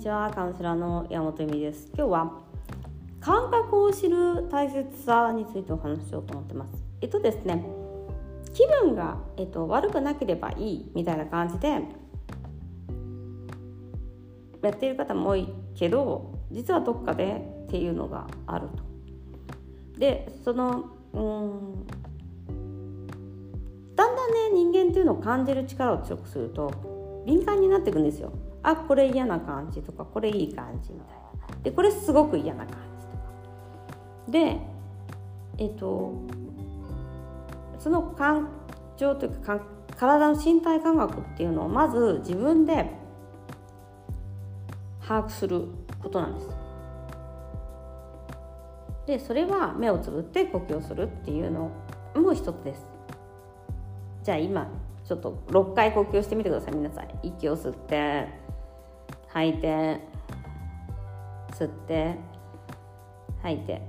にちはカウンセラーの山本由美です。今日は感覚を知る大切さについてお話ししようと思ってます。えっとですね気分が、えっと、悪くなければいいみたいな感じでやっている方も多いけど実はどっかでっていうのがあると。でそのうんだんだんね人間っていうのを感じる力を強くすると敏感になっていくんですよ。あこれ嫌な感じとかこれいい感じみたいな。でこれすごく嫌な感じとか。でえっとその感情というか体の身体感覚っていうのをまず自分で把握することなんです。でそれは目をつぶって呼吸をするっていうのも一つです。じゃあ今ちょっと6回呼吸してみてください。皆さん息を吸って。吐いて吸って吐いて。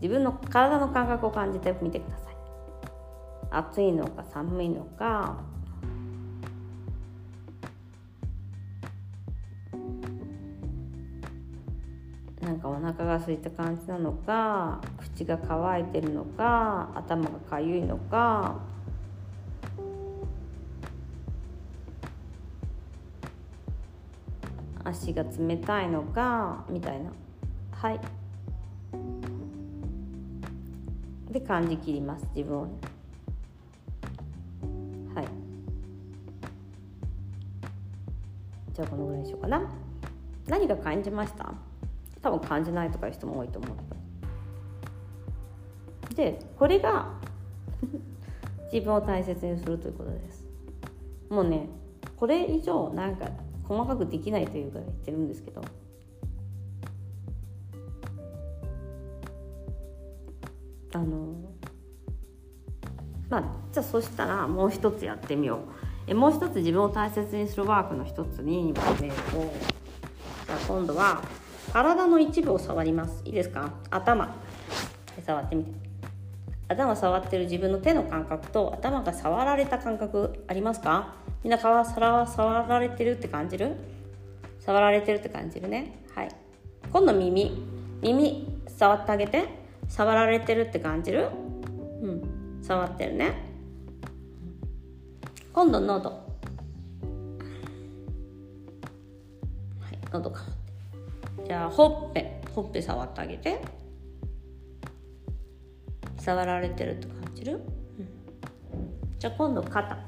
自分の体の感覚を感じてみてください。暑いのか寒いのか。なんかお腹が空いた感じなのか口が乾いてるのか頭がかゆいのか。足が冷たいのかみたいな。はい。で感じきります自分をね。はい。じゃあこのぐらいにしようかな。何が感じました？多分感じないとかいう人も多いと思うけど。でこれが 自分を大切にするということです。もうねこれ以上なんか細かくできないというか言ってるんですけど。あのまあじゃあそしたらもう一つやってみよう。えもう一つ自分を大切にするワークの一つに、こうじゃあ今度は体の一部を触ります。いいですか？頭。触ってみて。頭触ってる自分の手の感覚と頭が触られた感覚ありますか？みんな顔触られてるって感じる？触られてるって感じるね。はい。今度耳。耳触ってあげて。触られてるって感じる？うん。触ってるね。今度喉。はい。喉変わって。じゃあほっぺ。ほっぺ触ってあげて。触られてるって感じる、うん、じゃあ今度肩。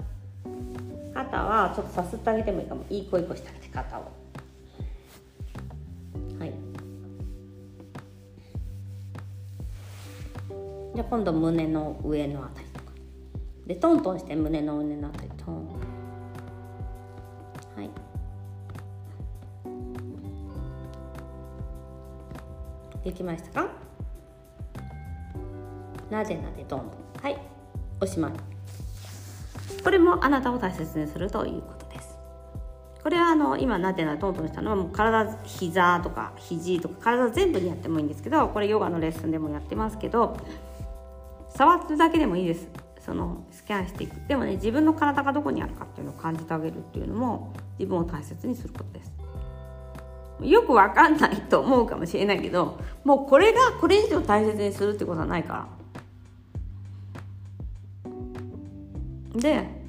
肩はちょっとさすってあげてもいいかも。いい子いい子してあげて肩を。はい。じゃあ今度胸の上のあたりとか。でトントンして胸の上のあたりトンはい。できましたか？なでなでどんどんはい。おしまい。これもあなたを大切にするということです。これはあの今なでなでトントンしたのはもう体膝とか肘とか体全部にやってもいいんですけどこれヨガのレッスンでもやってますけど触るだけでもいいです。そのスキャンしていく。でもね自分の体がどこにあるかっていうのを感じてあげるっていうのも自分を大切にすることです。よくわかんないと思うかもしれないけどもうこれがこれ以上大切にするってことはないから。で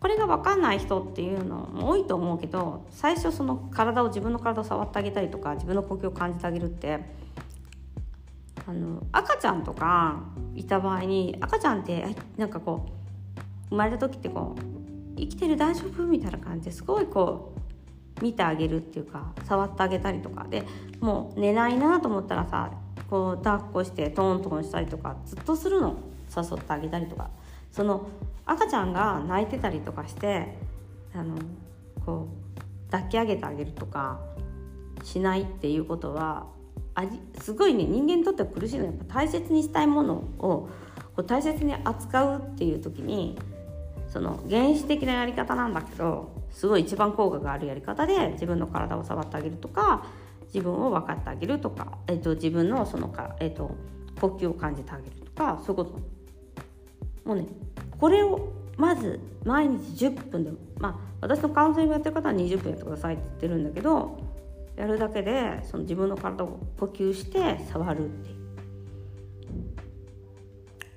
これが分かんない人っていうのも多いと思うけど最初その体を自分の体を触ってあげたりとか自分の呼吸を感じてあげるってあの赤ちゃんとかいた場合に赤ちゃんってなんかこう生まれた時ってこう生きてる大丈夫みたいな感じですごいこう見てあげるっていうか触ってあげたりとか。でもう寝ないなと思ったらさこう抱っこしてトントンしたりとかずっとするの。誘ってあげたりとか。その赤ちゃんが泣いてたりとかしてあのこう抱き上げてあげるとかしないっていうことはあすごいね人間にとっては苦しいのはやっぱ大切にしたいものをこう大切に扱うっていう時にその原始的なやり方なんだけどすごい一番効果があるやり方で自分の体を触ってあげるとか自分を分かってあげるとか、えーと、自分のそのか、えーと、呼吸を感じてあげるとかそういうこと。もうねこれをまず毎日10分でまあ私のカウンセリングやってる方は20分やってくださいって言ってるんだけどやるだけでその自分の体を呼吸して触るっていう。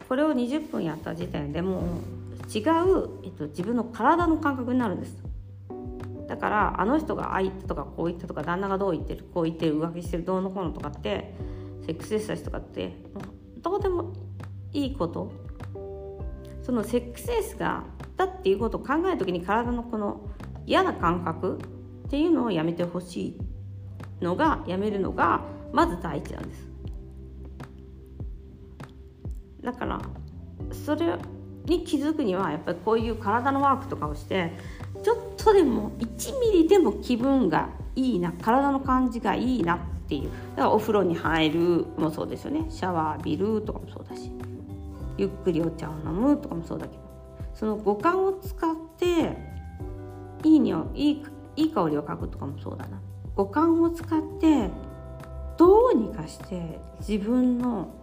これを20分やった時点でもう違う、えっと、自分の体の感覚になるんです。だからあの人がああ言ったとかこう言ったとか旦那がどう言ってるこう言ってる浮気してるどうのこうのとかってセックスエスタシとかってどうでもいいことそのセックスエスがだっていうことを考える時に体のこの嫌な感覚っていうのをやめてほしいのがやめるのがまず第一なんです。だからそれに気づくにはやっぱりこういう体のワークとかをしてちょっとでも1ミリでも気分がいいな体の感じがいいなっていう。だからお風呂に入るもそうですよね。シャワー浴びるとかもそうだし。ゆっくりお茶を飲むとかもそうだけどその五感を使っていい匂いいいい香りを嗅ぐとかもそうだな。五感を使ってどうにかして自分の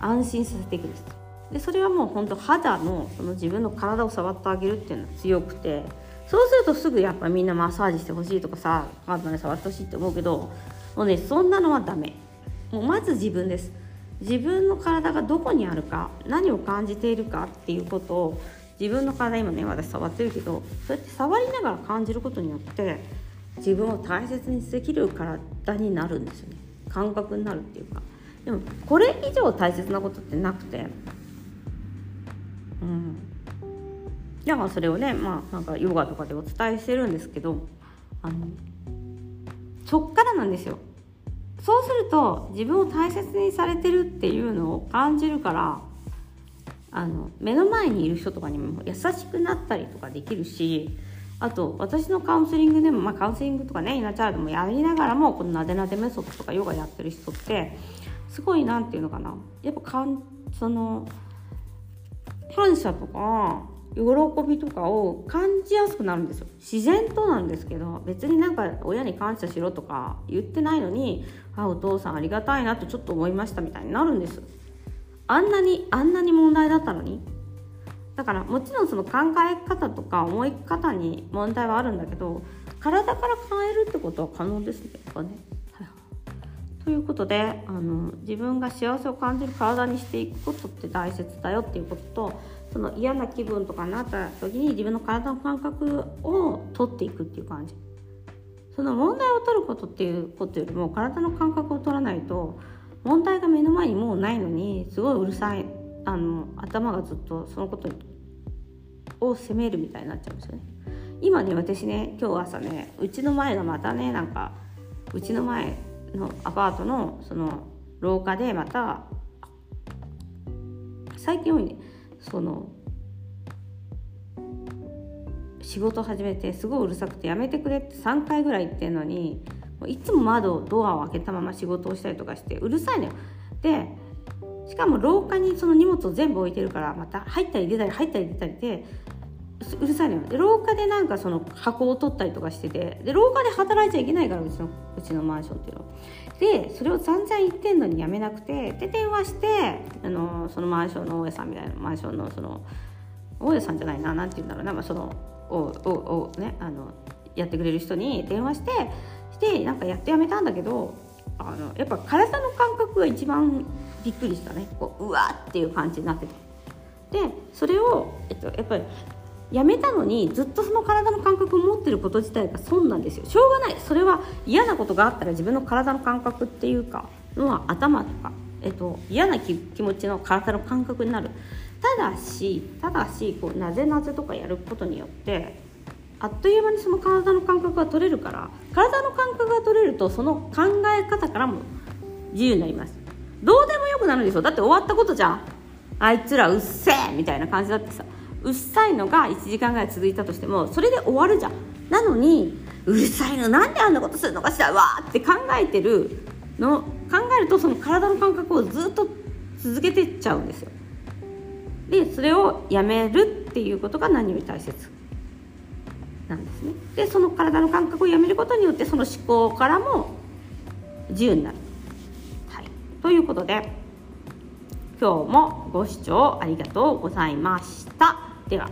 安心させていくんです。でそれはもう本当肌のその自分の体を触ってあげるっていうのは強くてそうするとすぐやっぱみんなマッサージしてほしいとかさパートナーに触ってほしいって思うけどもうねそんなのはダメ。もうまず自分です。自分の体がどこにあるか何を感じているかっていうことを自分の体今ね私触ってるけどそうやって触りながら感じることによって自分を大切にできる体になるんですよね。感覚になるっていうか。でもこれ以上大切なことってなくてうん。だからそれをねまあなんかヨガとかでお伝えしてるんですけどあのそっからなんですよ。そうすると自分を大切にされてるっていうのを感じるからあの目の前にいる人とかにも優しくなったりとかできるしあと私のカウンセリングでも、まあ、カウンセリングとかねイナチャールドもやりながらもこのなでなでメソッドとかヨガやってる人ってすごい何て言うのかな。やっぱかんその感謝とか喜びとかを感じやすくなるんですよ。自然となんですけど別になんか親に感謝しろとか言ってないのにあお父さんありがたいなとちょっと思いましたみたいになるんですあんなにあんなに問題だったのにだからもちろんその考え方とか思い方に問題はあるんだけど体から変えるってことは可能ですねやっぱね。ということであの自分が幸せを感じる体にしていくことって大切だよっていうこととその嫌な気分とかになった時に自分の体の感覚を取っていくっていう感じ。その問題を取ることっていうことよりも体の感覚を取らないと問題が目の前にもうないのにすごいうるさいあの頭がずっとそのことを責めるみたいになっちゃうんですよね。今ね私ね今日朝ねうちの前がまたねなんかうちの前のアパートのその廊下でまた最近多いね。その仕事始めてすごいうるさくてやめてくれって3回ぐらい言ってんのにいつも窓ドアを開けたまま仕事をしたりとかしてうるさいのよ。でしかも廊下にその荷物を全部置いてるからまた入ったり出たり入ったり出たりでうるさいのよ。で廊下でなんかその箱を取ったりとかしててで廊下で働いちゃいけないからうちのうちのマンションっていうの。でそれを散々言ってんのにやめなくてで電話してあのそのマンションの大家さんみたいなマンションのその大家さんじゃないな何て言うんだろう。な、まあ、そのおおおねあのやってくれる人に電話してしてなんかやってやめたんだけどあのやっぱ体の感覚が一番びっくりしたね。こううわっていう感じになってて。でそれを、えっと、やっぱりやめたのにずっとその体の感覚を持ってること自体が損なんですよ。しょうがない。それは嫌なことがあったら自分の体の感覚っていうかのは頭とか、えっと、嫌な気持ちの体の感覚になる。ただしただしこうなぜなぜとかやることによってあっという間にその体の感覚が取れるから体の感覚が取れるとその考え方からも自由になります。どうでもよくなるんですよだって終わったことじゃん。あいつらうっせえみたいな感じだってさ。うっさいのが1時間ぐらい続いたとしてもそれで終わるじゃん。なのにうるさいのなんであんなことするのかしらわーって考えてるの考えるとその体の感覚をずっと続けてっちゃうんですよ。でそれをやめるっていうことが何より大切なんですね。でその体の感覚をやめることによってその思考からも自由になる、はい、ということで今日もご視聴ありがとうございました。では